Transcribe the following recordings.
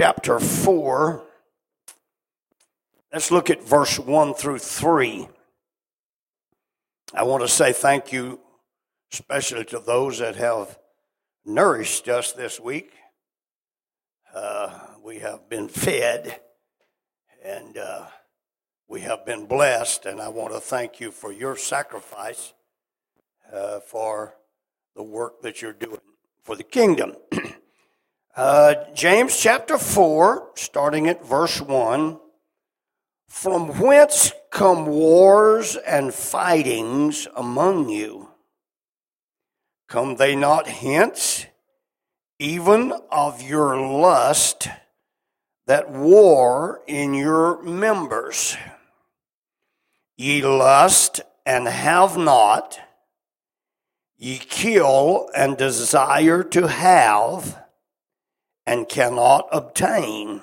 chapter 4. Let's look at verse 1 through 3. I want to say thank you, especially to those that have nourished us this week. Uh, we have been fed and uh, we have been blessed, and I want to thank you for your sacrifice uh, for the work that you're doing for the kingdom. Uh, James chapter 4, starting at verse 1. From whence come wars and fightings among you? Come they not hence, even of your lust that war in your members? Ye lust and have not, ye kill and desire to have, and cannot obtain.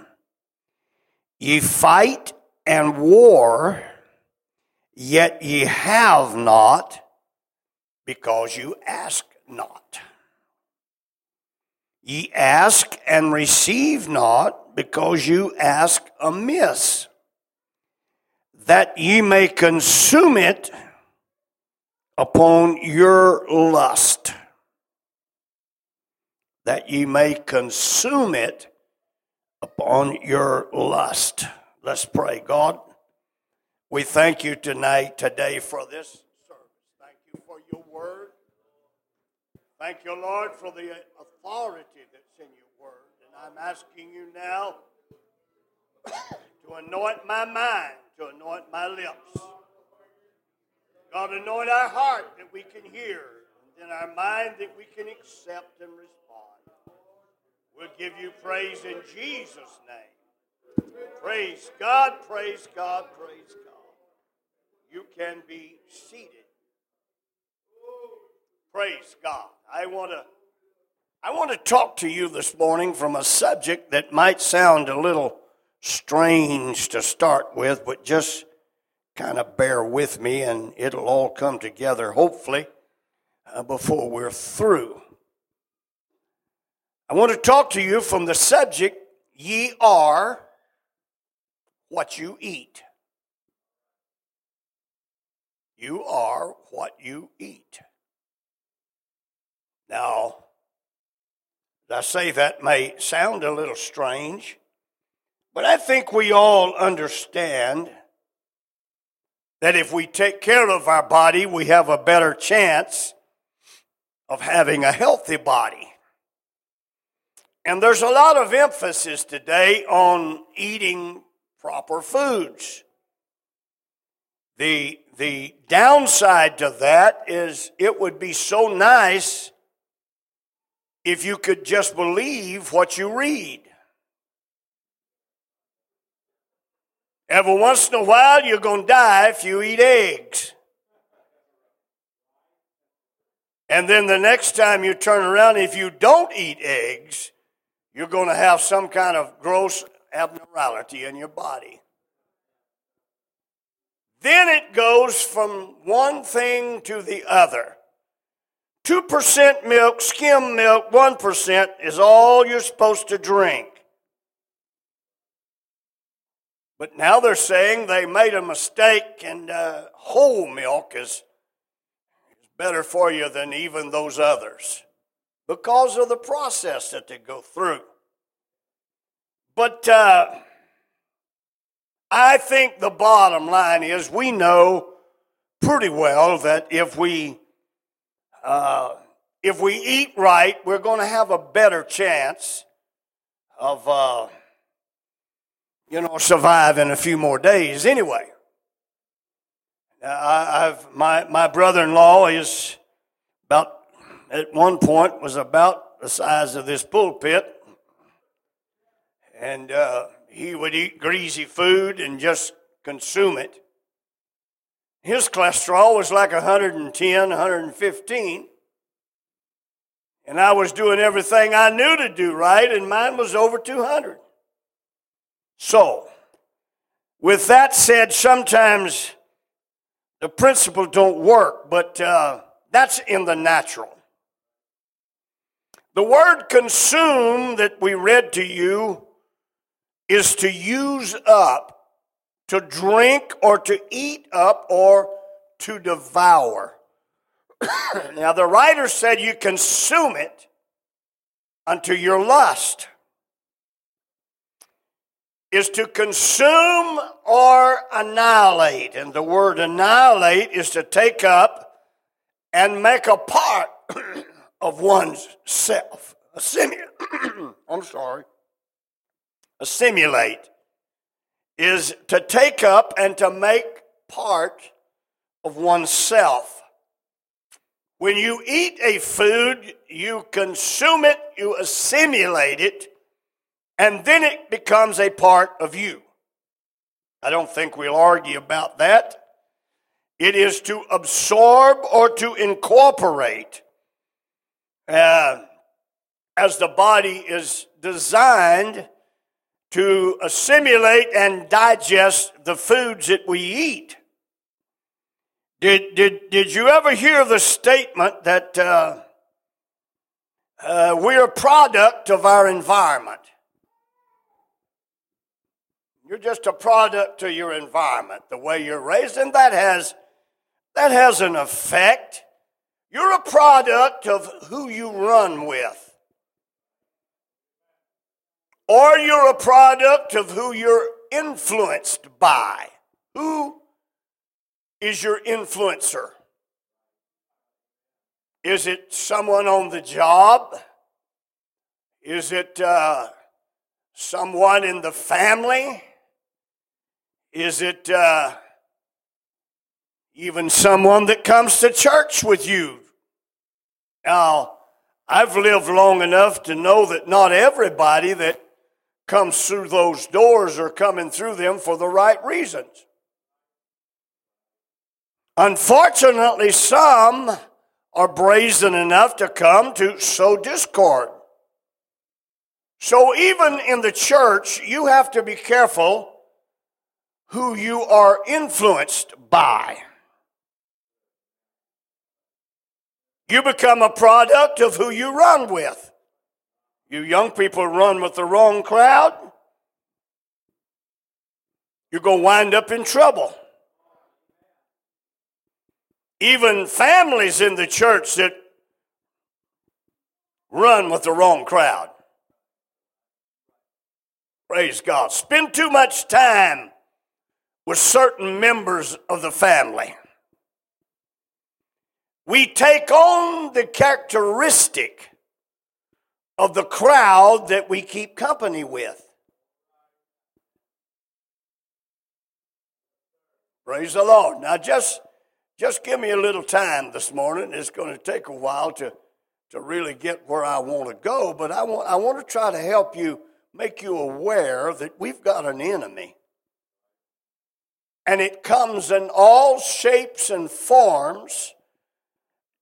Ye fight and war, yet ye have not, because you ask not. Ye ask and receive not, because you ask amiss, that ye may consume it upon your lust. That ye may consume it upon your lust. Let's pray. God, we thank you tonight, today, for this service. Thank you for your word. Thank you, Lord, for the authority that's in your word. And I'm asking you now to anoint my mind, to anoint my lips. God, anoint our heart that we can hear, then our mind that we can accept and respond. We'll give you praise in Jesus' name. Praise God, praise God, praise God. You can be seated. Praise God. I want to I want to talk to you this morning from a subject that might sound a little strange to start with, but just kind of bear with me and it'll all come together hopefully uh, before we're through. I want to talk to you from the subject ye are what you eat. You are what you eat. Now, I say that may sound a little strange, but I think we all understand that if we take care of our body, we have a better chance of having a healthy body. And there's a lot of emphasis today on eating proper foods. The, the downside to that is it would be so nice if you could just believe what you read. Every once in a while, you're going to die if you eat eggs. And then the next time you turn around, if you don't eat eggs, you're going to have some kind of gross abnormality in your body. Then it goes from one thing to the other. 2% milk, skim milk, 1% is all you're supposed to drink. But now they're saying they made a mistake and uh, whole milk is, better for you than even those others because of the process that they go through. But uh, I think the bottom line is we know pretty well that if we uh, if we eat right, we're going to have a better chance of uh, you know surviving a few more days. Anyway, I, I've my my brother-in-law is about at one point was about the size of this pulpit and uh, he would eat greasy food and just consume it. His cholesterol was like 110, 115. And I was doing everything I knew to do right, and mine was over 200. So, with that said, sometimes the principle don't work, but uh, that's in the natural. The word consume that we read to you is to use up, to drink, or to eat up, or to devour. now, the writer said you consume it unto your lust. Is to consume or annihilate. And the word annihilate is to take up and make a part of one's self. Assimilate. I'm sorry. Assimilate is to take up and to make part of oneself. When you eat a food, you consume it, you assimilate it, and then it becomes a part of you. I don't think we'll argue about that. It is to absorb or to incorporate. Uh, as the body is designed to assimilate and digest the foods that we eat. Did, did, did you ever hear the statement that uh, uh, we're a product of our environment? You're just a product to your environment, the way you're raised, and that has, that has an effect. You're a product of who you run with or you're a product of who you're influenced by. Who is your influencer? Is it someone on the job? Is it uh, someone in the family? Is it uh, even someone that comes to church with you? Now, I've lived long enough to know that not everybody that comes through those doors are coming through them for the right reasons. Unfortunately, some are brazen enough to come to sow discord. So, even in the church, you have to be careful who you are influenced by. You become a product of who you run with. You young people run with the wrong crowd, you're going to wind up in trouble. Even families in the church that run with the wrong crowd. Praise God. Spend too much time with certain members of the family. We take on the characteristic of the crowd that we keep company with. Praise the Lord. Now just just give me a little time this morning. It's going to take a while to to really get where I want to go, but I want I want to try to help you make you aware that we've got an enemy. And it comes in all shapes and forms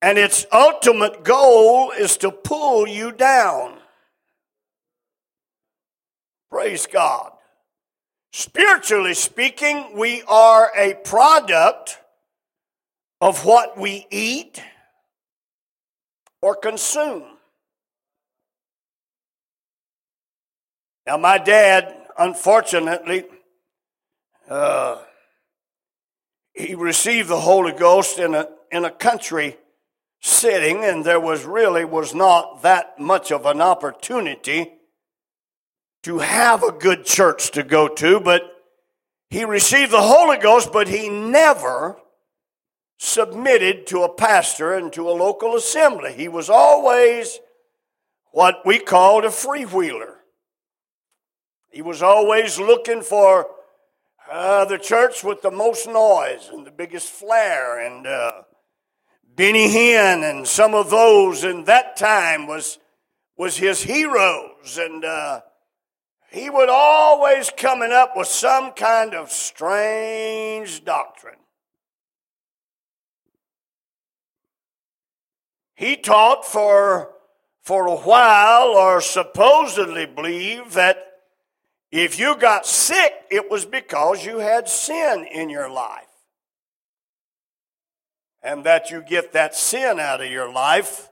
and its ultimate goal is to pull you down. Praise God. Spiritually speaking, we are a product of what we eat or consume. Now, my dad, unfortunately, uh, he received the Holy Ghost in a, in a country sitting, and there was really was not that much of an opportunity to have a good church to go to, but he received the Holy Ghost, but he never submitted to a pastor and to a local assembly. He was always what we called a freewheeler. He was always looking for uh, the church with the most noise and the biggest flair and uh, Benny Hinn and some of those in that time was, was his heroes. And uh, he would always coming up with some kind of strange doctrine. He taught for, for a while, or supposedly believed, that if you got sick, it was because you had sin in your life and that you get that sin out of your life,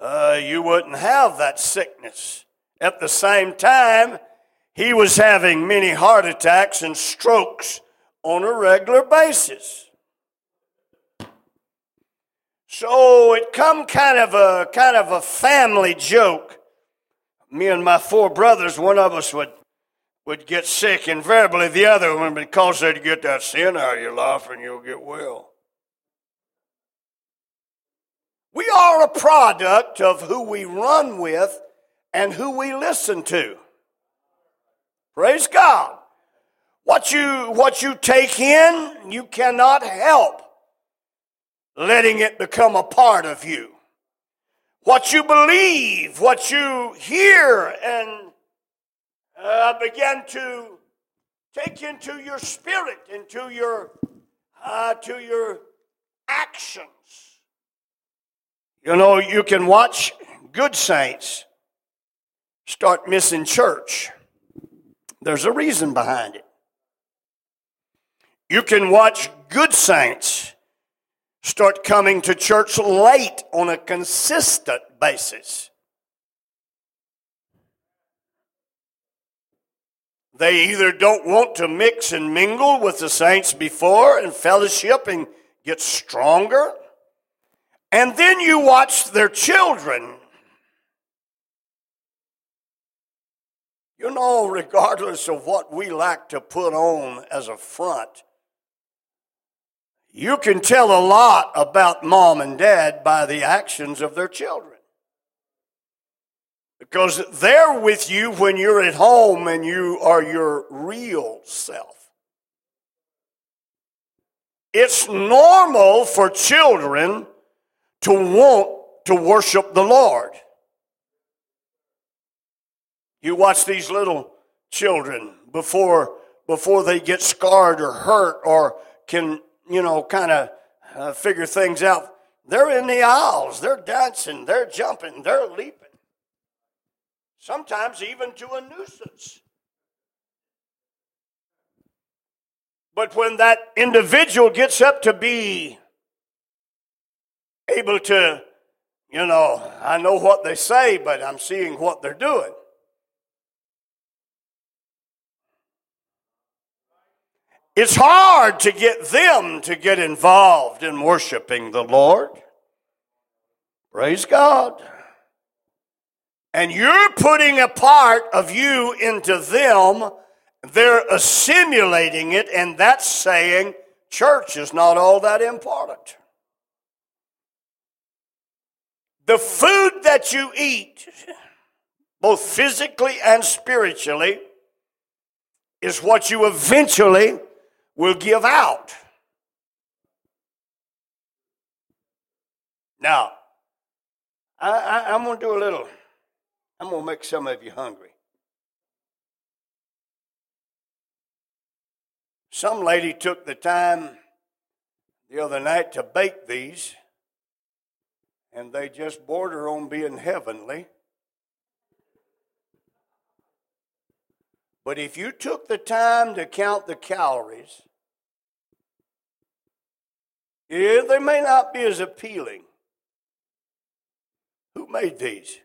uh, you wouldn't have that sickness. At the same time, he was having many heart attacks and strokes on a regular basis. So it come kind of a kind of a family joke. Me and my four brothers, one of us would would get sick invariably the other one because they'd get that sin out of your life and you'll get well. We are a product of who we run with and who we listen to. Praise God. What you, what you take in, you cannot help letting it become a part of you. What you believe, what you hear, and uh, begin to take into your spirit, into your, uh, to your actions. You know, you can watch good saints start missing church. There's a reason behind it. You can watch good saints start coming to church late on a consistent basis. They either don't want to mix and mingle with the saints before and fellowship and get stronger. And then you watch their children. You know, regardless of what we like to put on as a front, you can tell a lot about mom and dad by the actions of their children. Because they're with you when you're at home and you are your real self. It's normal for children to want to worship the Lord. You watch these little children before before they get scarred or hurt or can you know, kind of uh, figure things out. They're in the aisles, they're dancing, they're jumping, they're leaping. Sometimes even to a nuisance. But when that individual gets up to be able to, you know, I know what they say, but I'm seeing what they're doing. It's hard to get them to get involved in worshiping the Lord. Praise God. And you're putting a part of you into them. They're assimilating it, and that's saying church is not all that important. The food that you eat, both physically and spiritually, is what you eventually will give out. Now, I, am going to do a little, I'm going to make some of you hungry. Some lady took the time the other night to bake these, and they just border on being heavenly. But if you took the time to count the calories, yeah, they may not be as appealing. Who made these?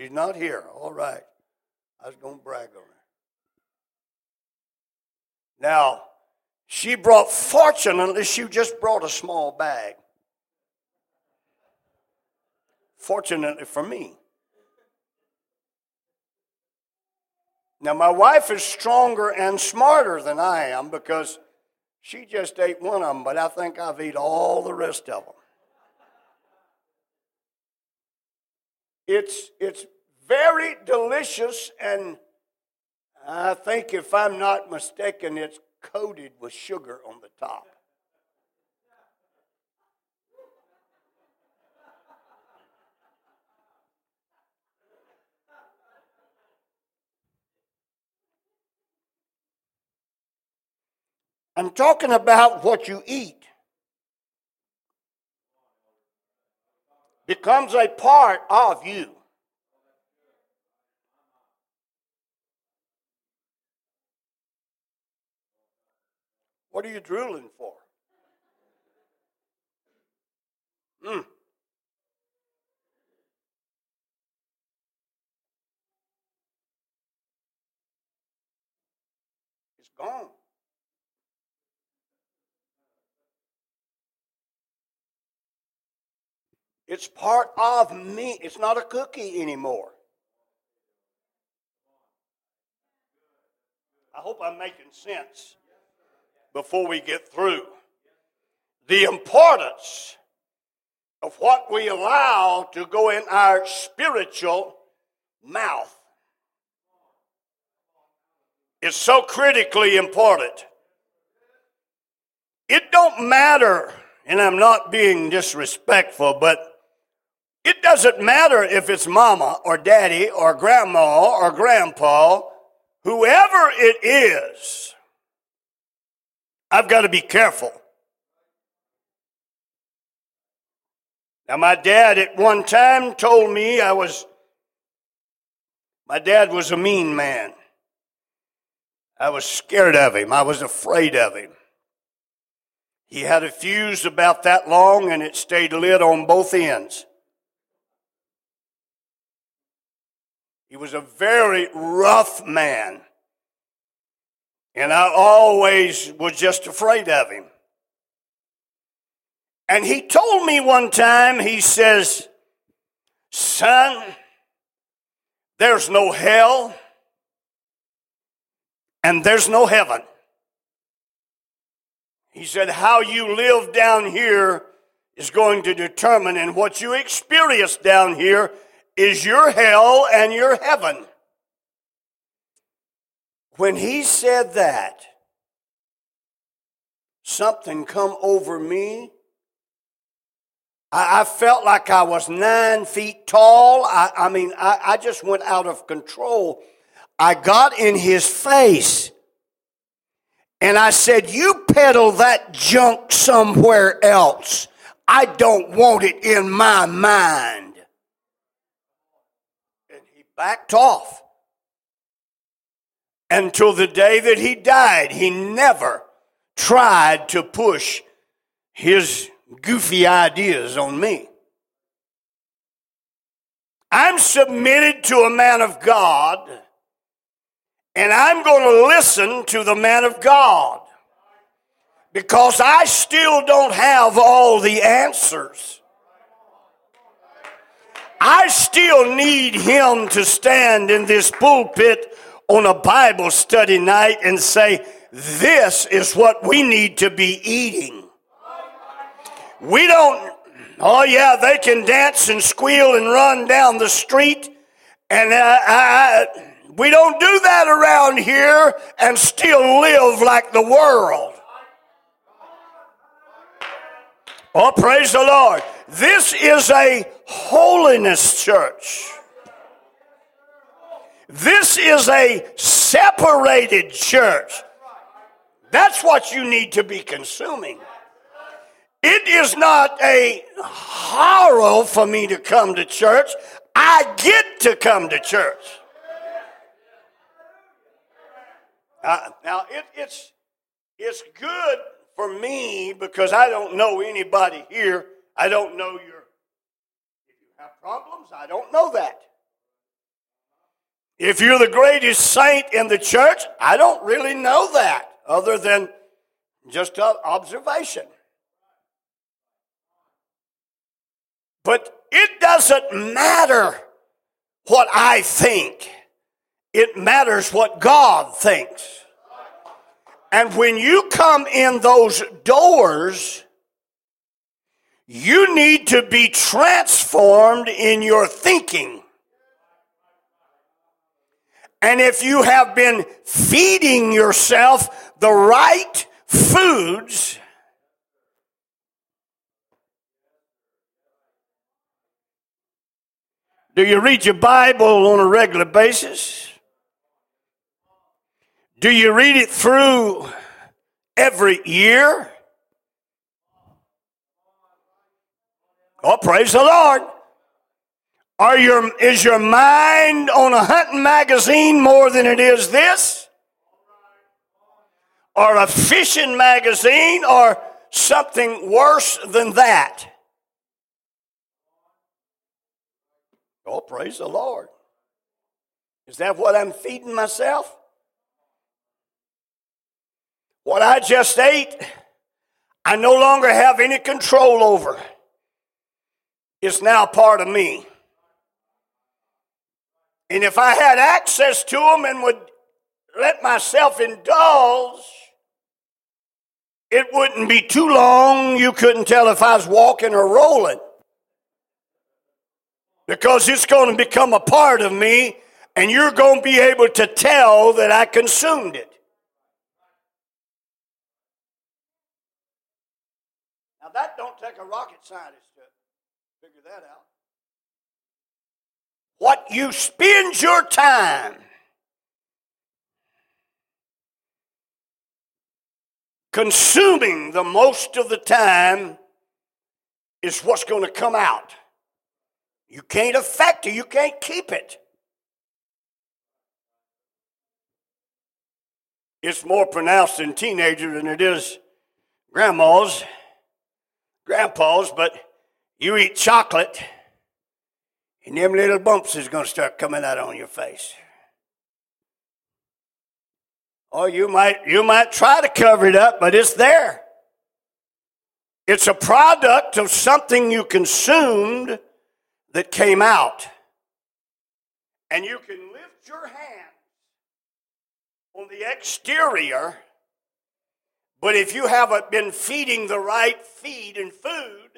She's not here. All right. I was going to brag on her. Now, she brought, fortunately, she just brought a small bag. Fortunately for me. Now, my wife is stronger and smarter than I am because she just ate one of them, but I think I've eaten all the rest of them. It's, it's very delicious, and I think, if I'm not mistaken, it's coated with sugar on the top. I'm talking about what you eat. becomes a part of you. What are you drooling for? Hmm. It's gone. It's part of me. It's not a cookie anymore. I hope I'm making sense before we get through. The importance of what we allow to go in our spiritual mouth is so critically important. It don't matter, and I'm not being disrespectful, but it doesn't matter if it's mama or daddy or grandma or grandpa, whoever it is. I've got to be careful. Now, my dad at one time told me I was, my dad was a mean man. I was scared of him, I was afraid of him. He had a fuse about that long and it stayed lit on both ends. He was a very rough man. And I always was just afraid of him. And he told me one time, he says, Son, there's no hell and there's no heaven. He said, How you live down here is going to determine, and what you experience down here is your hell and your heaven. When he said that, something come over me. I, I felt like I was nine feet tall. I, I mean, I, I just went out of control. I got in his face and I said, You peddle that junk somewhere else. I don't want it in my mind backed off. Until the day that he died, he never tried to push his goofy ideas on me. I'm submitted to a man of God, and I'm going to listen to the man of God because I still don't have all the answers. I still need him to stand in this pulpit on a Bible study night and say, This is what we need to be eating. We don't, oh yeah, they can dance and squeal and run down the street, and uh, I, we don't do that around here and still live like the world. Oh, praise the Lord. This is a holiness church. This is a separated church. That's what you need to be consuming. It is not a horror for me to come to church. I get to come to church. Uh, now, it, it's, it's good for me because I don't know anybody here I don't know your, if you have problems, I don't know that. If you're the greatest saint in the church, I don't really know that other than just observation. But it doesn't matter what I think. It matters what God thinks. And when you come in those doors, you need to be transformed in your thinking. And if you have been feeding yourself the right foods, do you read your Bible on a regular basis? Do you read it through every year? Oh, praise the Lord. Are your, is your mind on a hunting magazine more than it is this? Or a fishing magazine or something worse than that? Oh, praise the Lord. Is that what I'm feeding myself? What I just ate, I no longer have any control over. It's now part of me. And if I had access to them and would let myself indulge, it wouldn't be too long. You couldn't tell if I was walking or rolling. Because it's going to become a part of me, and you're going to be able to tell that I consumed it. Now, that don't take a rocket scientist that out. What you spend your time consuming the most of the time is what's going to come out. You can't affect it, you can't keep it. It's more pronounced in teenagers than it is grandmas, grandpas, but you eat chocolate and them little bumps is going to start coming out on your face. Or you might, you might try to cover it up, but it's there. It's a product of something you consumed that came out. And you can lift your hand on the exterior, but if you haven't been feeding the right feed and food,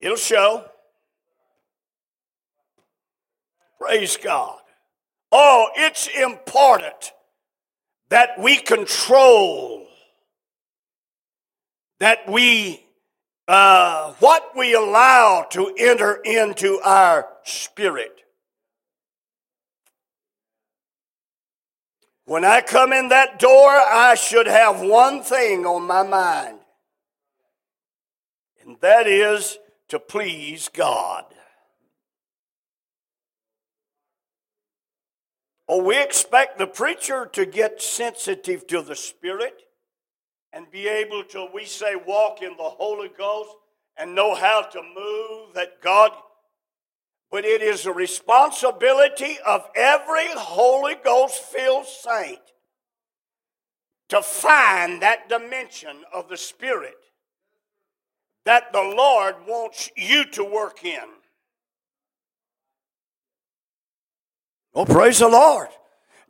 It'll show. Praise God. Oh, it's important that we control, that we, uh, what we allow to enter into our spirit. When I come in that door, I should have one thing on my mind, and that is to please God. Oh, we expect the preacher to get sensitive to the Spirit and be able to, we say, walk in the Holy Ghost and know how to move that God. But it is a responsibility of every Holy Ghost filled saint to find that dimension of the Spirit that the Lord wants you to work in. Well, praise the Lord.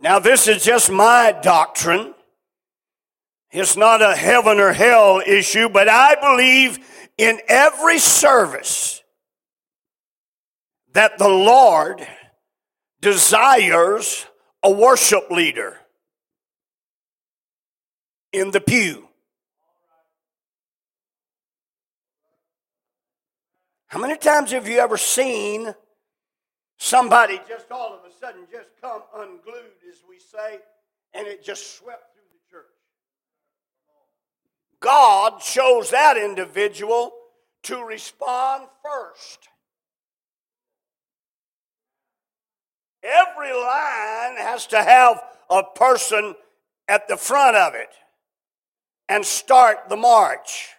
Now, this is just my doctrine. It's not a heaven or hell issue, but I believe in every service that the Lord desires a worship leader in the pew. How many times have you ever seen somebody just all of a sudden just come unglued, as we say, and it just swept through the church? God chose that individual to respond first. Every line has to have a person at the front of it and start the march.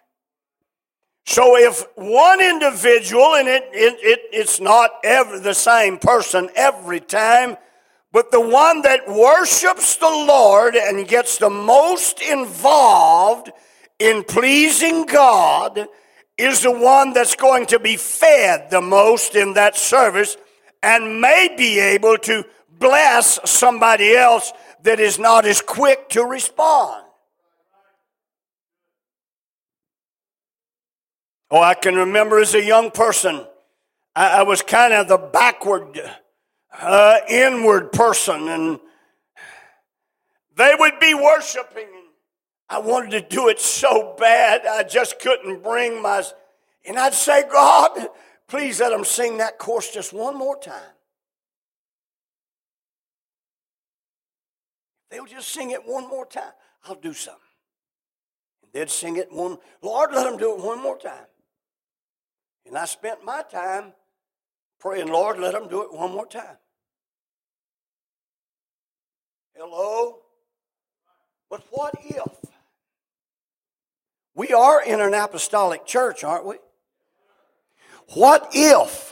So if one individual, and it, it, it, it's not ever the same person every time, but the one that worships the Lord and gets the most involved in pleasing God is the one that's going to be fed the most in that service and may be able to bless somebody else that is not as quick to respond. Oh, I can remember as a young person, I, I was kind of the backward, uh, inward person, and they would be worshiping, I wanted to do it so bad, I just couldn't bring my. And I'd say, God, please let them sing that chorus just one more time. They'll just sing it one more time. I'll do something. And they'd sing it one. Lord, let them do it one more time. And I spent my time praying, Lord, let them do it one more time. Hello? But what if? We are in an apostolic church, aren't we? What if,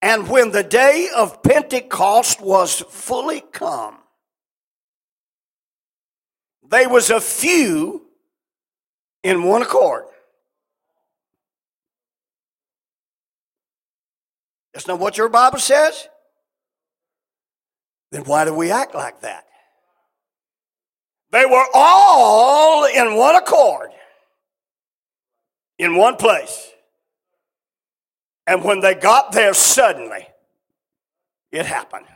and when the day of Pentecost was fully come, they was a few in one accord. That's not what your Bible says? Then why do we act like that? They were all in one accord, in one place. And when they got there, suddenly it happened.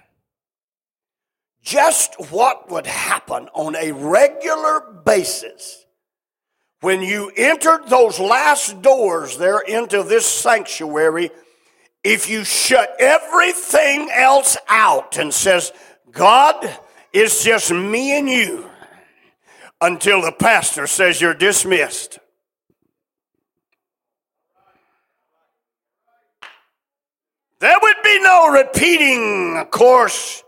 Just what would happen on a regular basis when you entered those last doors there into this sanctuary if you shut everything else out and says, God, it's just me and you until the pastor says you're dismissed. There would be no repeating course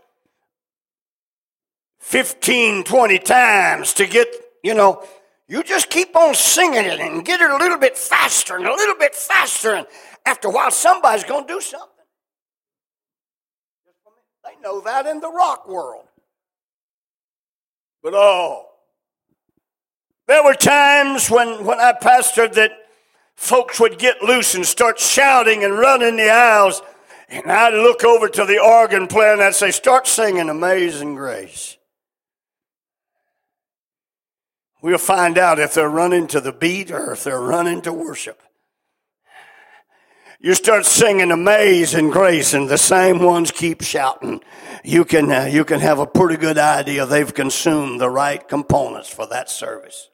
15, 20 times to get, you know, you just keep on singing it and get it a little bit faster and a little bit faster. And after a while, somebody's going to do something. They know that in the rock world. But oh, there were times when, when I pastored that folks would get loose and start shouting and running the aisles. And I'd look over to the organ player and I'd say, Start singing Amazing Grace. We'll find out if they're running to the beat or if they're running to worship you start singing Amazing Grace, and the same ones keep shouting. You can uh, you can have a pretty good idea they've consumed the right components for that service.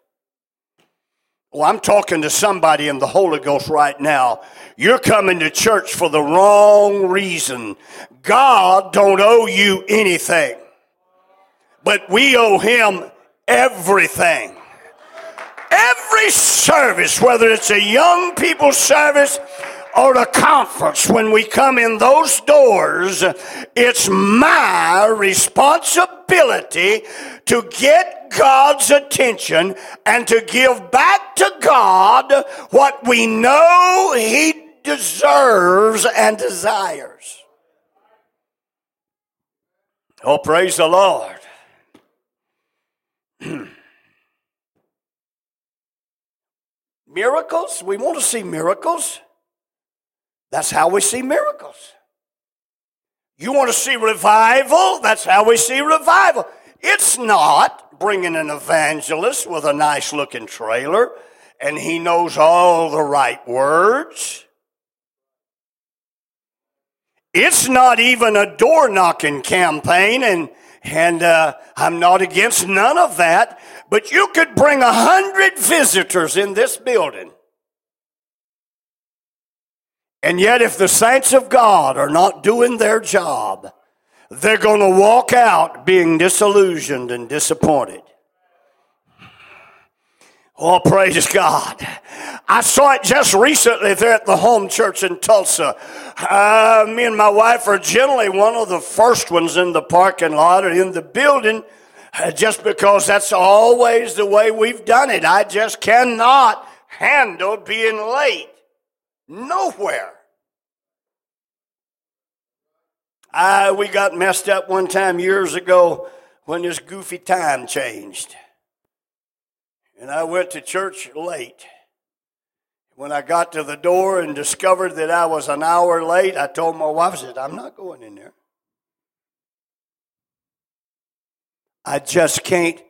Well, I'm talking to somebody in the Holy Ghost right now. You're coming to church for the wrong reason. God don't owe you anything, but we owe Him everything. Every service, whether it's a young people service or a conference, when we come in those doors, it's my responsibility to get God's attention and to give back to God what we know He deserves and desires. Oh, praise the Lord. miracles? We want to see miracles. That's how we see miracles. You want to see revival? That's how we see revival. It's not bringing an evangelist with a nice looking trailer and he knows all the right words. It's not even a door knocking campaign, and, and uh, I'm not against none of that, but you could bring a hundred visitors in this building and yet, if the saints of God are not doing their job, they're going to walk out being disillusioned and disappointed. Oh, praise God. I saw it just recently there at the home church in Tulsa. Uh, me and my wife are generally one of the first ones in the parking lot or in the building uh, just because that's always the way we've done it. I just cannot handle being late. Nowhere. I, we got messed up one time years ago when this goofy time changed. And I went to church late. When I got to the door and discovered that I was an hour late, I told my wife, I said, I'm not going in there. I just can't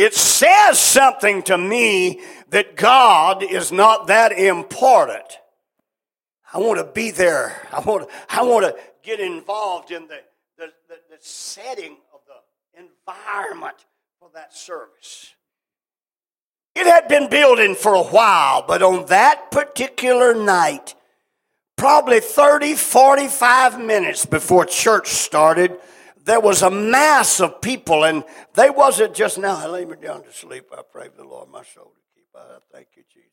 it says something to me that God is not that important. I want to be there. I want to, I want to get involved in the, the, the, the setting of the environment for that service. It had been building for a while, but on that particular night, probably 30, 45 minutes before church started, there was a mass of people, and they wasn't just now. I lay me down to sleep. I pray the Lord my soul to keep. I thank you, Jesus.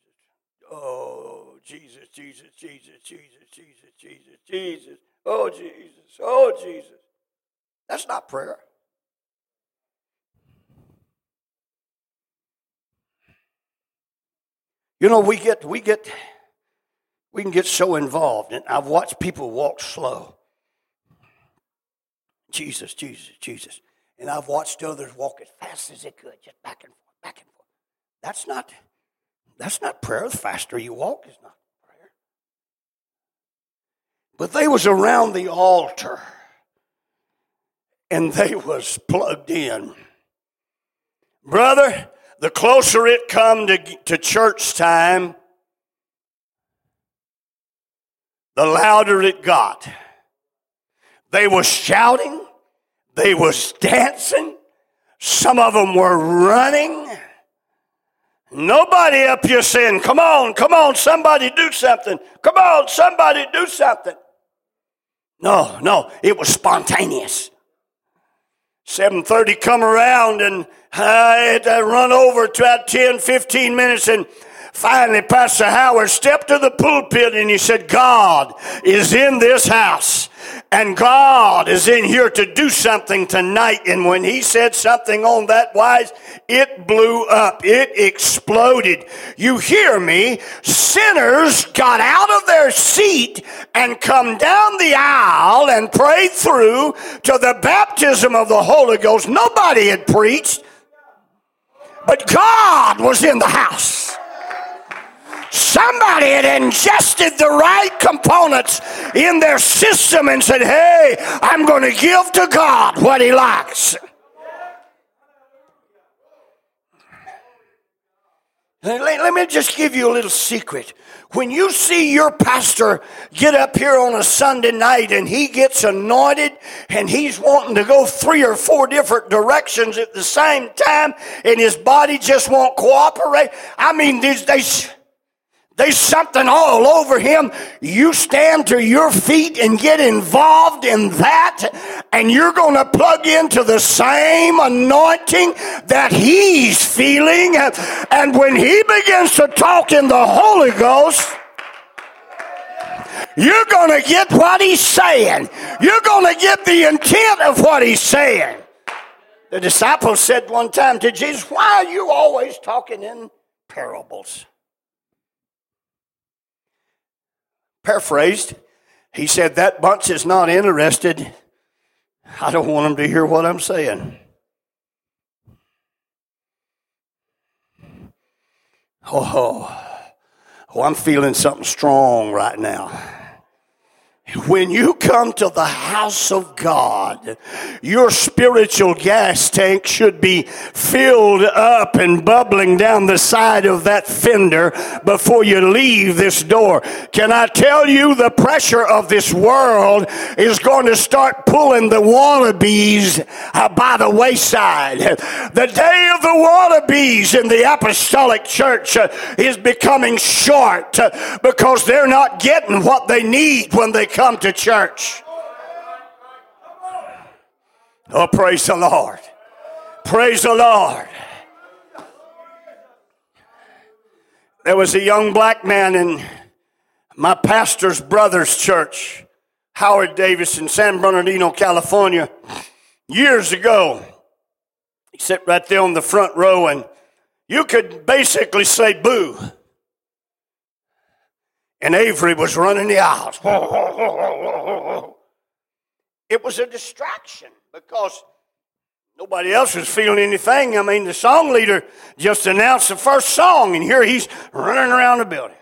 Oh, Jesus, Jesus, Jesus, Jesus, Jesus, Jesus, Jesus. Oh, Jesus. Oh, Jesus. That's not prayer. You know, we get we get we can get so involved, and I've watched people walk slow. Jesus, Jesus, Jesus. And I've watched others walk as fast as they could, just back and forth, back and forth. That's not that's not prayer. The faster you walk is not prayer. But they was around the altar and they was plugged in. Brother, the closer it come to, to church time, the louder it got. They were shouting, they was dancing, some of them were running. Nobody up here saying, Come on, come on, somebody do something. Come on, somebody do something. No, no, it was spontaneous. 7.30 come around and I run over to about 10, 15 minutes and finally Pastor Howard stepped to the pulpit and he said, God is in this house. And God is in here to do something tonight. And when he said something on that wise, it blew up. It exploded. You hear me? Sinners got out of their seat and come down the aisle and prayed through to the baptism of the Holy Ghost. Nobody had preached, but God was in the house. Somebody had ingested the right components in their system and said, Hey, I'm going to give to God what He likes. Let me just give you a little secret. When you see your pastor get up here on a Sunday night and he gets anointed and he's wanting to go three or four different directions at the same time and his body just won't cooperate, I mean, they, they there's something all over him. You stand to your feet and get involved in that, and you're going to plug into the same anointing that he's feeling. And when he begins to talk in the Holy Ghost, you're going to get what he's saying. You're going to get the intent of what he's saying. The disciples said one time to Jesus, Why are you always talking in parables? Paraphrased, he said, That bunch is not interested. I don't want them to hear what I'm saying. Oh, oh, I'm feeling something strong right now. When you come to the house of God, your spiritual gas tank should be filled up and bubbling down the side of that fender before you leave this door. Can I tell you the pressure of this world is going to start pulling the wannabes uh, by the wayside. The day of the wallabies in the apostolic church is becoming short because they're not getting what they need when they come to church. Oh, praise the Lord. Praise the Lord. There was a young black man in my pastor's brother's church, Howard Davis in San Bernardino, California, years ago. He sat right there on the front row, and you could basically say boo and Avery was running the aisles. It was a distraction because nobody else was feeling anything. I mean, the song leader just announced the first song, and here he's running around the building.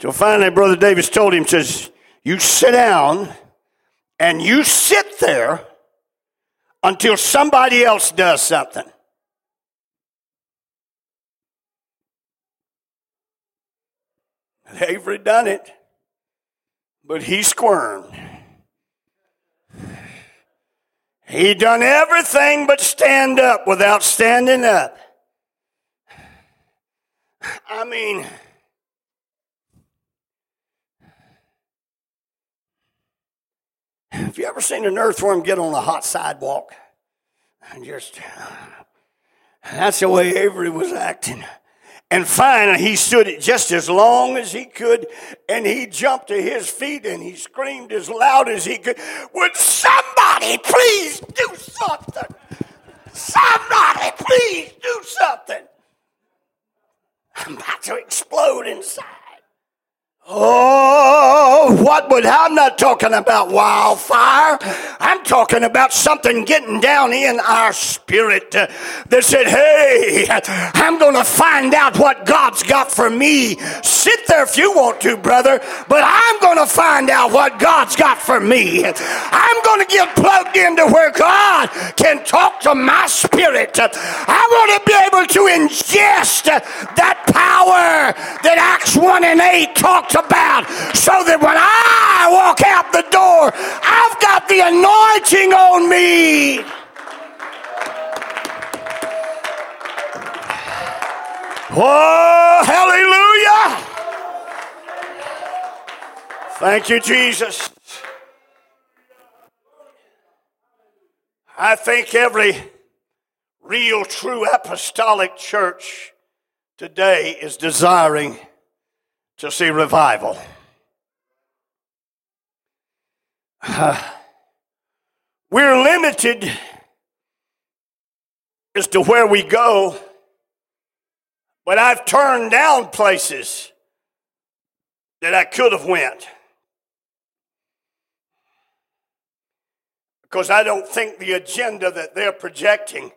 So finally, Brother Davis told him, says, You sit down and you sit there until somebody else does something. Avery done it, but he squirmed. He done everything but stand up without standing up. I mean, have you ever seen an earthworm get on a hot sidewalk? And just, that's the way Avery was acting. And finally, he stood it just as long as he could, and he jumped to his feet and he screamed as loud as he could, Would somebody please do something? Somebody please do something. I'm about to explode inside. Oh, what would I'm not talking about wildfire. I'm talking about something getting down in our spirit that said, Hey, I'm going to find out what God's got for me. Sit there if you want to, brother, but I'm going to find out what God's got for me. I'm going to get plugged into where God can talk to my spirit. I want to be able to ingest that power that Acts 1 and 8 talks about so that when I walk out the door, I've got the anointing on me. Oh, hallelujah. Thank you, Jesus. I think every real, true apostolic church today is desiring to see revival. we're limited as to where we go, but I've turned down places that I could have went. Because I don't think the agenda that they're projecting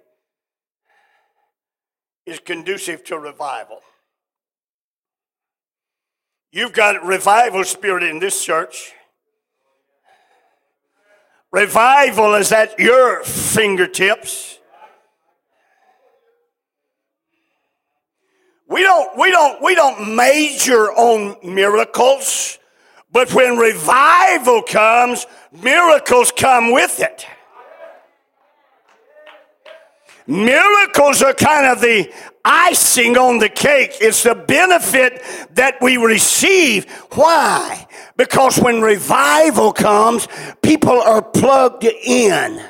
is conducive to revival. You've got revival spirit in this church. Revival is at your fingertips. We don't, we don't, we don't major on miracles, but when revival comes, miracles come with it. Miracles are kind of the icing on the cake. It's the benefit that we receive. Why? Because when revival comes, people are plugged in.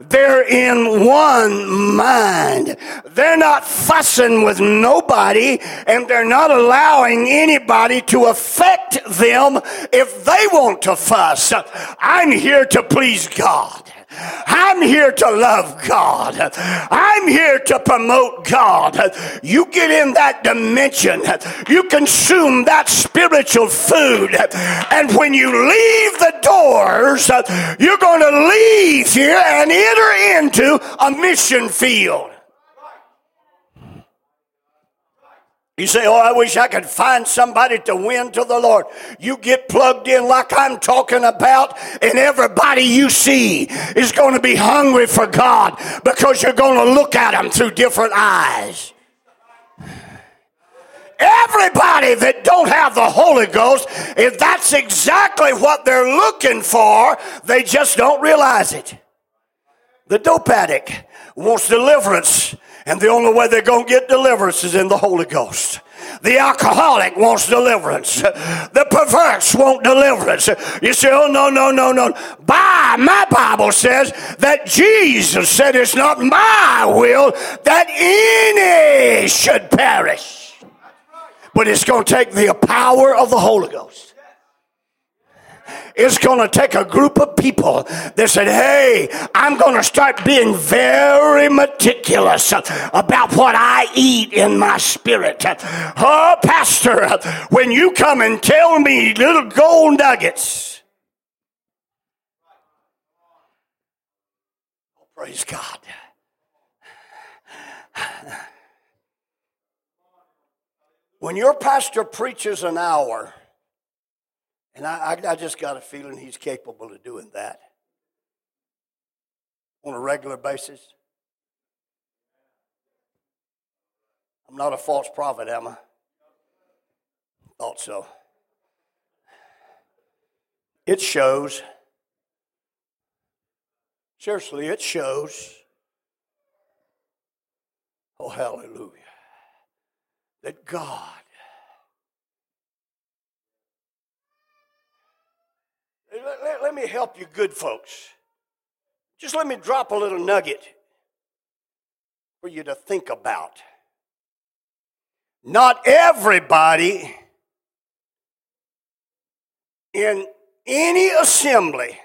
They're in one mind. They're not fussing with nobody and they're not allowing anybody to affect them if they want to fuss. I'm here to please God. I'm here to love God. I'm here to promote God. You get in that dimension, you consume that spiritual food, and when you leave the doors, you're going to leave here and enter into a mission field. You say, Oh, I wish I could find somebody to win to the Lord. You get plugged in like I'm talking about, and everybody you see is going to be hungry for God because you're going to look at them through different eyes. Everybody that don't have the Holy Ghost, if that's exactly what they're looking for, they just don't realize it. The dope addict wants deliverance and the only way they're going to get deliverance is in the Holy Ghost. The alcoholic wants deliverance. The perverse want deliverance. You say, oh, no, no, no, no. By my Bible says that Jesus said it's not my will that any should perish. But it's going to take the power of the Holy Ghost. It's going to take a group of people that said, Hey, I'm going to start being very meticulous about what I eat in my spirit. Oh, Pastor, when you come and tell me little gold nuggets, praise God. When your pastor preaches an hour, and I, I, I just got a feeling he's capable of doing that on a regular basis. I'm not a false prophet, am I? Thought so. It shows. Seriously, it shows. Oh, hallelujah. That God Let, let, let me help you, good folks. Just let me drop a little nugget for you to think about. Not everybody in any assembly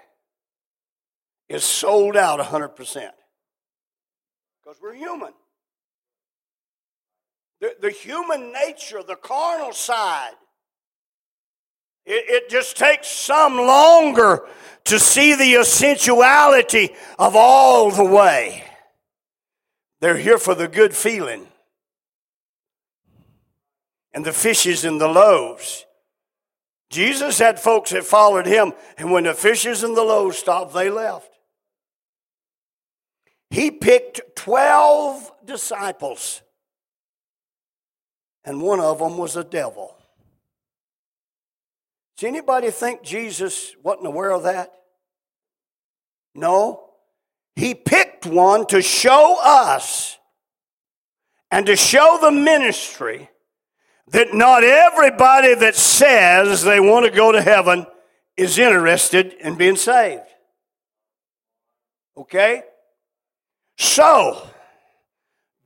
is sold out 100%. Because we're human. The, the human nature, the carnal side, It, it just takes some longer to see the essentiality of all the way. They're here for the good feeling and the fishes and the loaves. Jesus had folks that followed him, and when the fishes and the loaves stopped, they left. He picked 12 disciples, and one of them was a devil. Does anybody think Jesus wasn't aware of that? No. He picked one to show us and to show the ministry that not everybody that says they want to go to heaven is interested in being saved. Okay? So,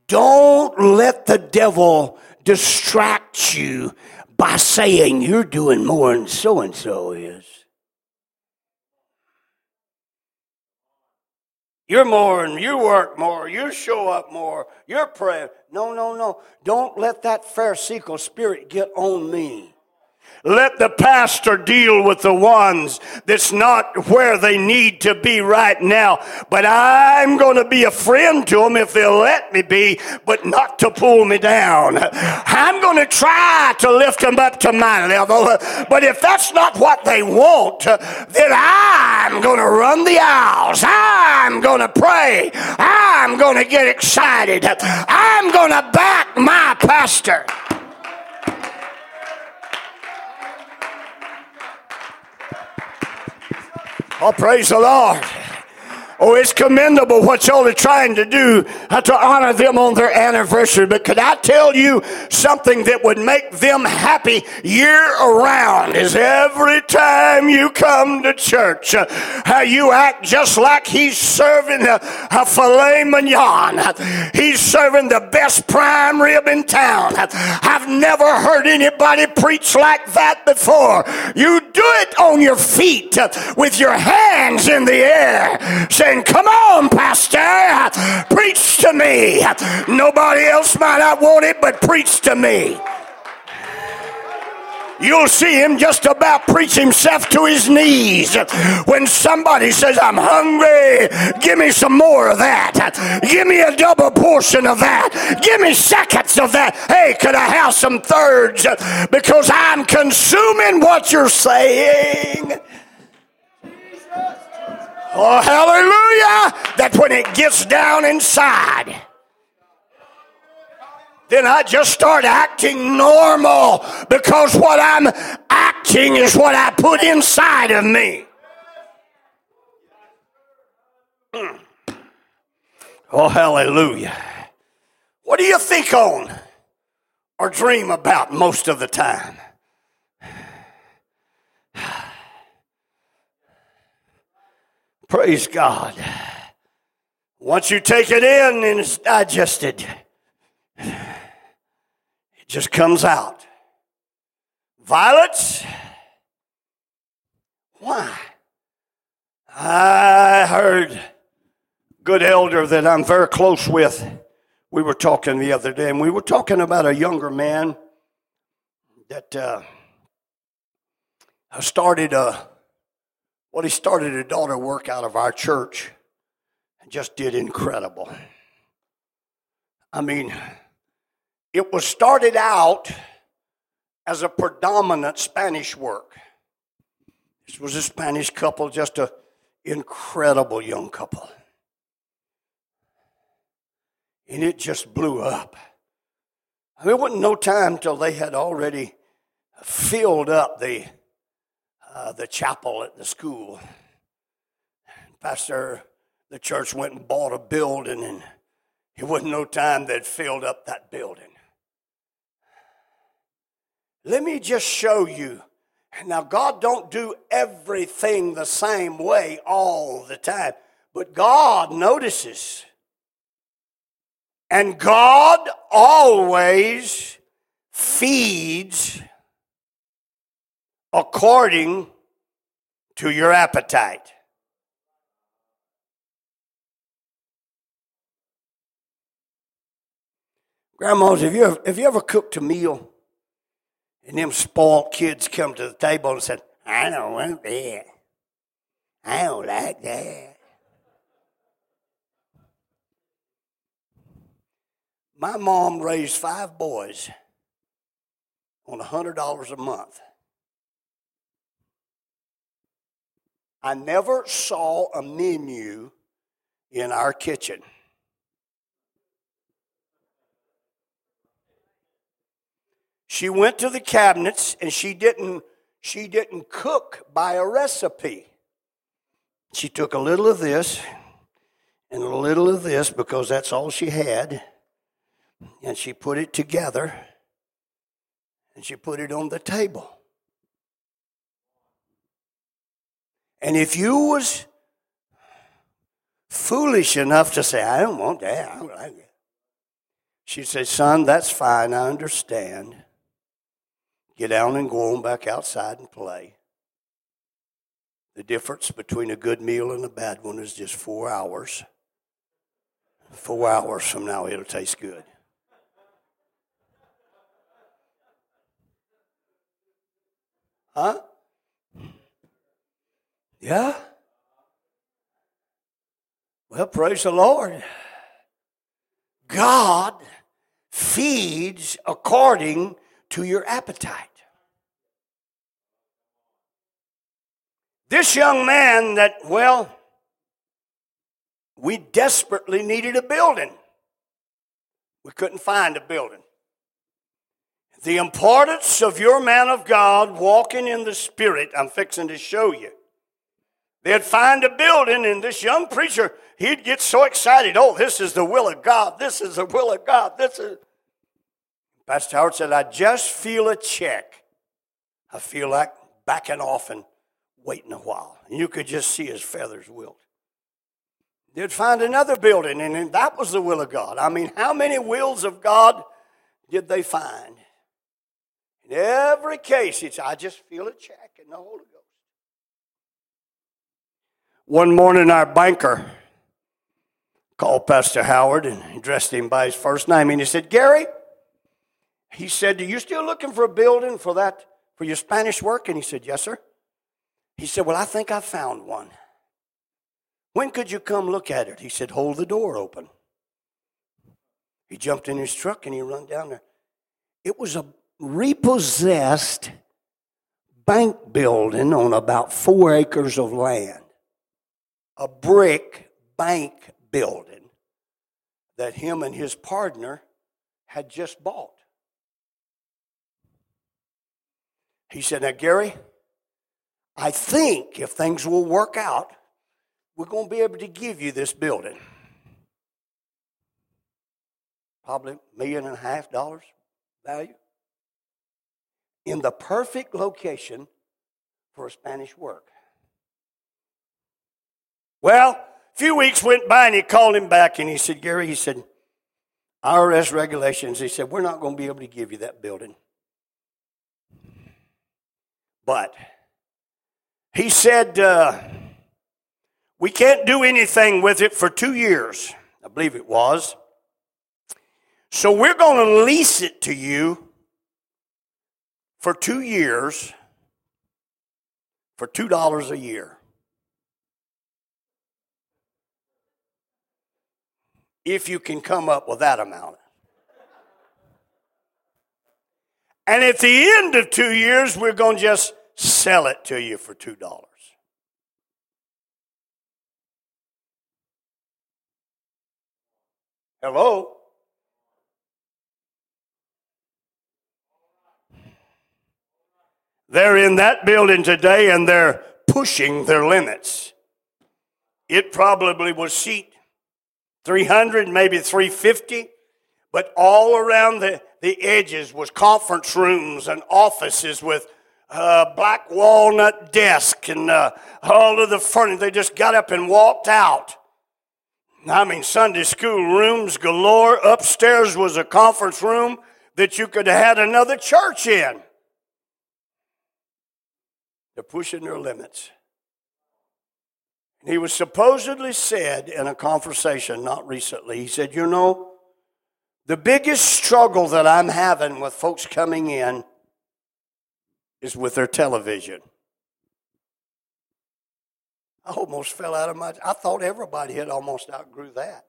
don't let the devil distract you by saying you're doing more than so and so is. You're more and you work more, you show up more, you're praying. No, no, no. Don't let that Pharisaical spirit get on me. Let the pastor deal with the ones that's not where they need to be right now. But I'm going to be a friend to them if they'll let me be, but not to pull me down. I'm going to try to lift them up to my level. But if that's not what they want, then I'm going to run the aisles. I'm going to pray. I'm going to get excited. I'm going to back my pastor. Oh, praise the Lord. Oh, it's commendable what y'all are trying to do uh, to honor them on their anniversary. But could I tell you something that would make them happy year around is every time you come to church, uh, how you act just like he's serving a, a filet mignon. He's serving the best prime rib in town. I've never heard anybody preach like that before. You do it on your feet uh, with your hands in the air. Say, saying, Come on, Pastor, preach to me. Nobody else might not want it, but preach to me. You'll see him just about preach himself to his knees. When somebody says, I'm hungry, give me some more of that. Give me a double portion of that. Give me seconds of that. Hey, could I have some thirds? Because I'm consuming what you're saying. Oh, hallelujah! That when it gets down inside, then I just start acting normal because what I'm acting is what I put inside of me. Hmm. Oh, hallelujah. What do you think on or dream about most of the time? Praise God. Once you take it in and it's digested, it just comes out. Violets? Why? I heard good elder that I'm very close with. We were talking the other day, and we were talking about a younger man that uh, started a well, he started a daughter work out of our church and just did incredible. I mean, it was started out as a predominant Spanish work. This was a Spanish couple, just an incredible young couple. And it just blew up. I mean, it wasn't no time till they had already filled up the uh, the chapel at the school. Pastor, the church went and bought a building, and it wasn't no time they'd filled up that building. Let me just show you. Now, God don't do everything the same way all the time, but God notices. And God always feeds according to your appetite. Grandmas, have you have you ever cooked a meal And them spoiled kids come to the table and said, I don't want that. I don't like that. My mom raised five boys on $100 a month. I never saw a menu in our kitchen. She went to the cabinets and she didn't she didn't cook by a recipe. She took a little of this and a little of this because that's all she had and she put it together and she put it on the table. And if you was foolish enough to say, I don't want that, I don't like it. She said, Son, that's fine, I understand. Get down and go on back outside and play. The difference between a good meal and a bad one is just four hours. Four hours from now, it'll taste good. Huh? Yeah? Well, praise the Lord. God feeds according to your appetite. This young man that, well, we desperately needed a building. We couldn't find a building. The importance of your man of God walking in the Spirit, I'm fixing to show you. They'd find a building, and this young preacher, he'd get so excited. Oh, this is the will of God. This is the will of God. This is. Pastor Howard said, I just feel a check. I feel like backing off and waiting a while. And you could just see his feathers wilt. They'd find another building, and that was the will of God. I mean, how many wills of God did they find? In every case, it's I just feel a check in the Holy Ghost. One morning, our banker called Pastor Howard and addressed him by his first name, and he said, Gary, he said, Are you still looking for a building for that, for your Spanish work? And he said, Yes, sir. He said, Well, I think I found one. When could you come look at it? He said, Hold the door open. He jumped in his truck and he run down there. It was a repossessed bank building on about four acres of land, a brick bank building that him and his partner had just bought. He said, Now, Gary, I think if things will work out, we're going to be able to give you this building. Probably a million and a half dollars value in the perfect location for a Spanish work. Well, a few weeks went by and he called him back and he said, Gary, he said, IRS regulations, he said, we're not going to be able to give you that building. But he said, uh, we can't do anything with it for two years, I believe it was. So we're going to lease it to you for two years for $2 a year. If you can come up with that amount. And at the end of two years, we're going to just sell it to you for $2. Hello? They're in that building today and they're pushing their limits. It probably will seat 300, maybe 350, but all around the, the edges was conference rooms and offices with uh, black walnut desk and uh, all of the furniture. They just got up and walked out. I mean, Sunday school rooms galore. Upstairs was a conference room that you could have had another church in. They're pushing their limits. He was supposedly said in a conversation not recently, he said, You know, the biggest struggle that I'm having with folks coming in is with their television. I almost fell out of my. I thought everybody had almost outgrew that.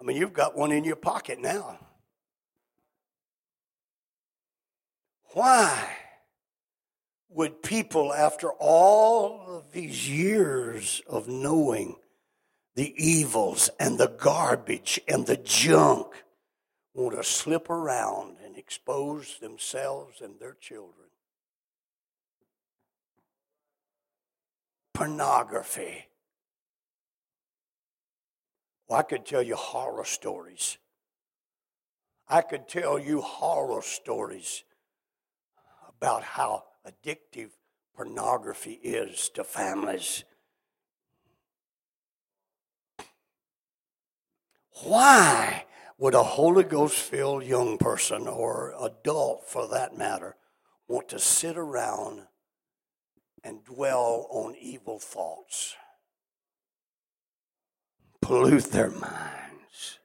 I mean, you've got one in your pocket now. Why would people, after all of these years of knowing the evils and the garbage and the junk, want to slip around and expose themselves and their children? pornography. Well, I could tell you horror stories. I could tell you horror stories about how addictive pornography is to families. Why would a Holy Ghost filled young person or adult for that matter want to sit around and dwell on evil thoughts, pollute their minds.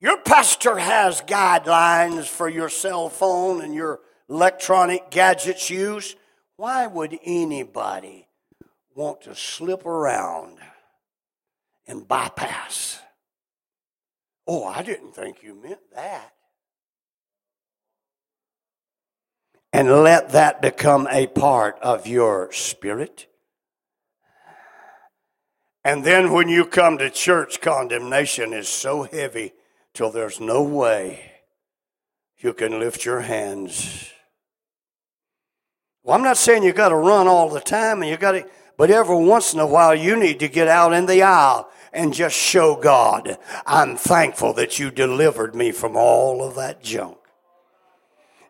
Your pastor has guidelines for your cell phone and your electronic gadgets use. Why would anybody want to slip around and bypass? Oh, I didn't think you meant that. and let that become a part of your spirit. And then when you come to church, condemnation is so heavy till there's no way you can lift your hands. Well, I'm not saying you got to run all the time and you got to, but every once in a while you need to get out in the aisle and just show God, I'm thankful that you delivered me from all of that junk.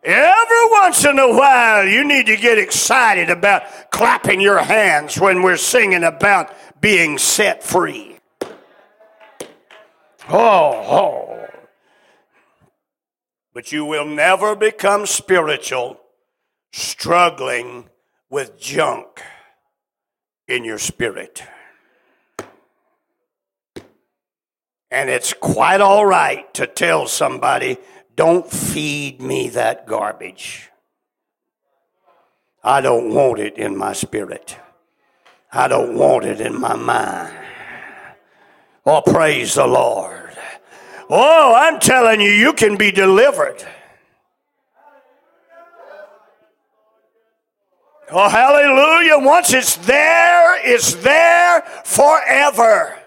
Every once in a while, you need to get excited about clapping your hands when we're singing about being set free. Oh, oh. But you will never become spiritual struggling with junk in your spirit. And it's quite all right to tell somebody don't feed me that garbage. I don't want it in my spirit. I don't want it in my mind. Oh, praise the Lord. Oh, I'm telling you, you can be delivered. Oh, hallelujah. Once it's there, it's there forever.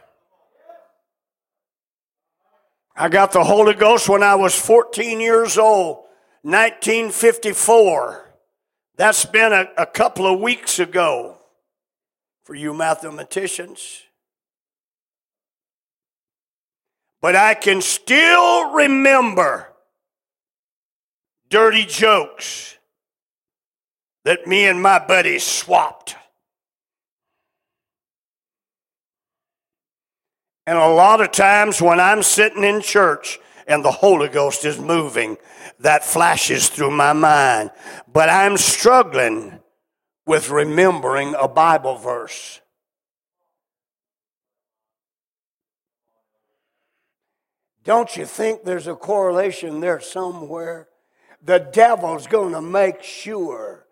I got the Holy Ghost when I was 14 years old, 1954. That's been a, a couple of weeks ago for you mathematicians. But I can still remember dirty jokes that me and my buddies swapped. And a lot of times when I'm sitting in church and the Holy Ghost is moving, that flashes through my mind. But I'm struggling with remembering a Bible verse. Don't you think there's a correlation there somewhere? The devil's going to make sure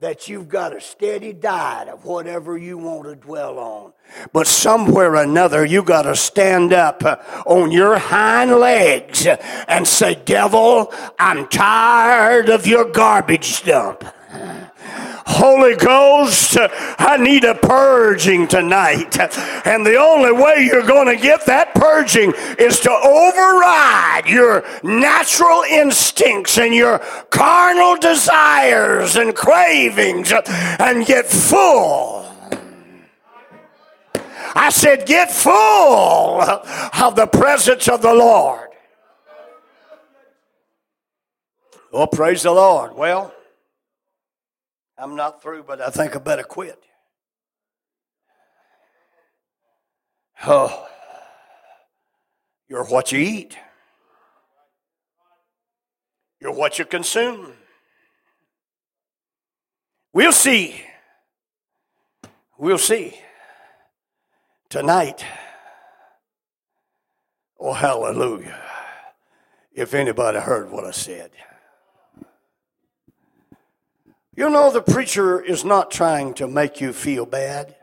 that you've got a steady diet of whatever you want to dwell on. But somewhere or another, you got to stand up on your hind legs and say, Devil, I'm tired of your garbage dump. Holy Ghost, I need a purging tonight. And the only way you're going to get that purging is to override your natural instincts and your carnal desires and cravings and get full. I said, get full of the presence of the Lord. Oh, praise the Lord. Well, I'm not through, but I think I better quit. Oh, you're what you eat. You're what you consume. We'll see. We'll see. Tonight, oh, hallelujah. If anybody heard what I said. You know, the preacher is not trying to make you feel bad.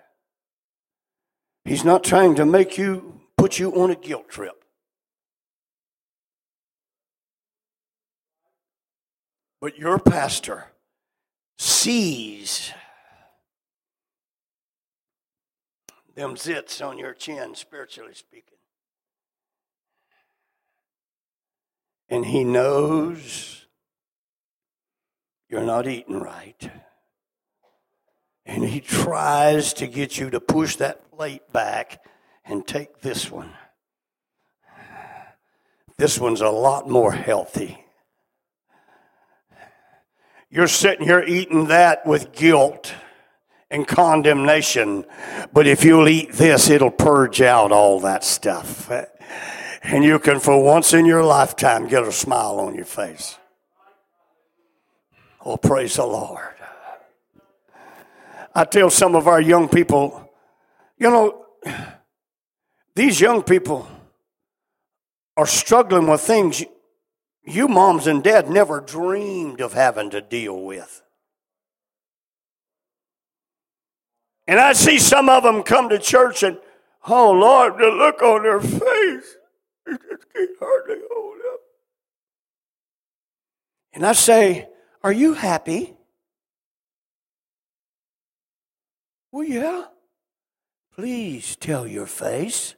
He's not trying to make you put you on a guilt trip. But your pastor sees them zits on your chin, spiritually speaking. And he knows you're not eating right. And he tries to get you to push that plate back and take this one. This one's a lot more healthy. You're sitting here eating that with guilt and condemnation, but if you'll eat this, it'll purge out all that stuff. And you can, for once in your lifetime, get a smile on your face. Oh, praise the Lord. I tell some of our young people, you know, these young people are struggling with things you moms and dad never dreamed of having to deal with. And I see some of them come to church and, oh Lord, the look on their face, it just can't hardly hold up. And I say, Are you happy? Well, yeah. Please tell your face.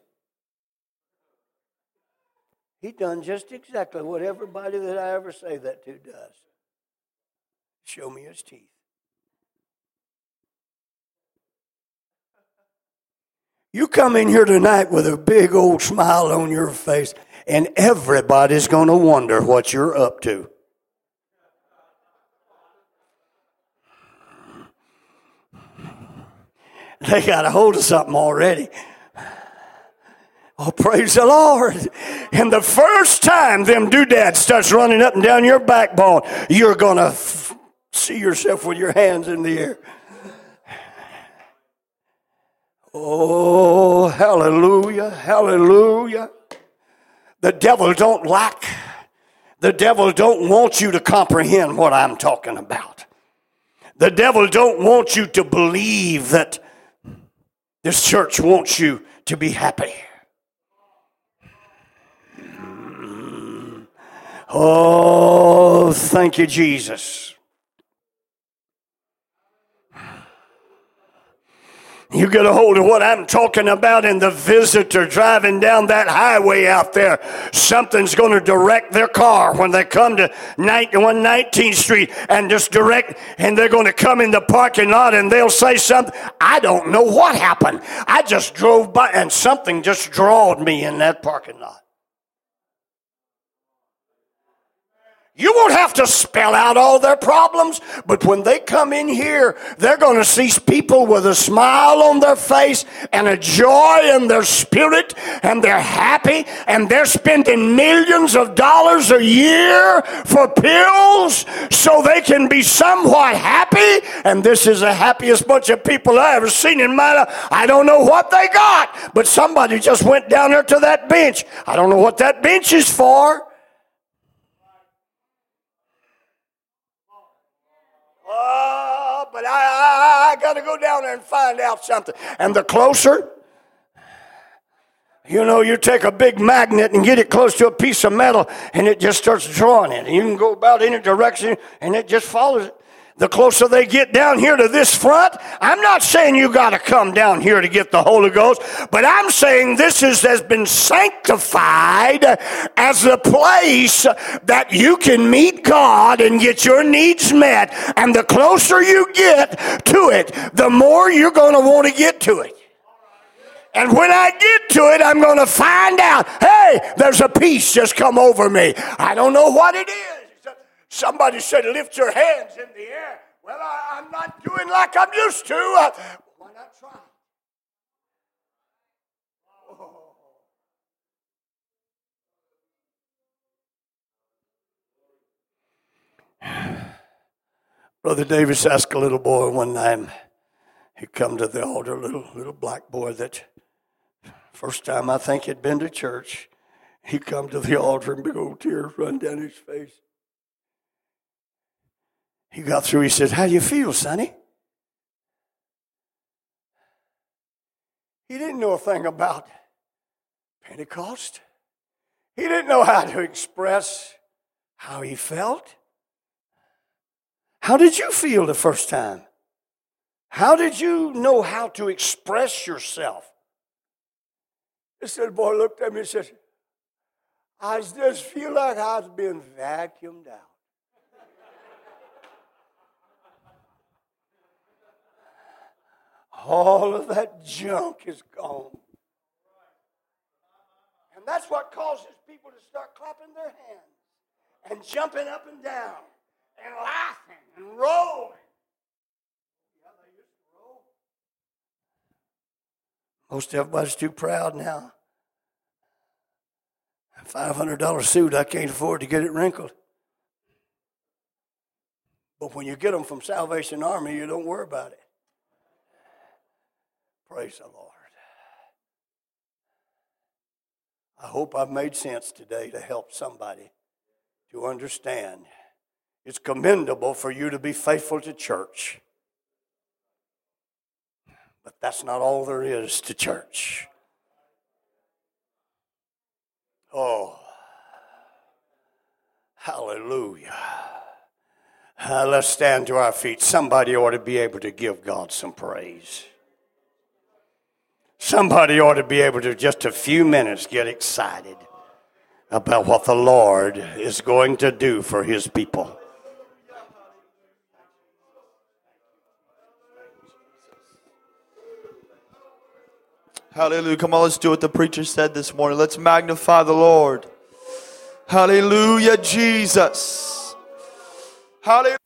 He done just exactly what everybody that I ever say that to does. Show me his teeth. You come in here tonight with a big old smile on your face, and everybody's going to wonder what you're up to. They got a hold of something already. Oh, praise the Lord. And the first time them doodads starts running up and down your backbone, you're going to f- see yourself with your hands in the air. Oh, hallelujah, hallelujah. The devil don't lack. The devil don't want you to comprehend what I'm talking about. The devil don't want you to believe that this church wants you to be happy. Oh, thank you, Jesus. You get a hold of what I'm talking about in the visitor driving down that highway out there. Something's going to direct their car when they come to 119th Street and just direct, and they're going to come in the parking lot and they'll say something. I don't know what happened. I just drove by and something just drawed me in that parking lot. You won't have to spell out all their problems, but when they come in here, they're going to see people with a smile on their face and a joy in their spirit, and they're happy, and they're spending millions of dollars a year for pills so they can be somewhat happy. And this is the happiest bunch of people I ever seen in my life. I don't know what they got, but somebody just went down there to that bench. I don't know what that bench is for. Oh, but I, I, I got to go down there and find out something. And the closer, you know, you take a big magnet and get it close to a piece of metal, and it just starts drawing it. You can go about any direction, and it just follows it the closer they get down here to this front, I'm not saying you got to come down here to get the Holy Ghost, but I'm saying this is, has been sanctified as the place that you can meet God and get your needs met. And the closer you get to it, the more you're going to want to get to it. And when I get to it, I'm going to find out, hey, there's a peace just come over me. I don't know what it is. Somebody said, lift your hands in the air. Well, I, am not doing like I'm used to. Uh, why not try? Brother Davis asked a little boy one time, he come to the altar, little little black boy that first time I think he'd been to church. He come to the altar and big old tears run down his face. He got through. He said, How do you feel, Sonny? He didn't know a thing about Pentecost. He didn't know how to express how he felt. How did you feel the first time? How did you know how to express yourself? This little boy looked at me and said, I just feel like I've been vacuumed out. All of that junk is gone. And that's what causes people to start clapping their hands and jumping up and down and laughing and rolling. Most everybody's too proud now. A $500 suit, I can't afford to get it wrinkled. But when you get them from Salvation Army, you don't worry about it. Praise the Lord. I hope I've made sense today to help somebody to understand it's commendable for you to be faithful to church. But that's not all there is to church. Oh, hallelujah. Uh, let's stand to our feet. Somebody ought to be able to give God some praise. Somebody ought to be able to just a few minutes get excited about what the Lord is going to do for his people. Hallelujah. Come on, let's do what the preacher said this morning. Let's magnify the Lord. Hallelujah, Jesus. Hallelujah.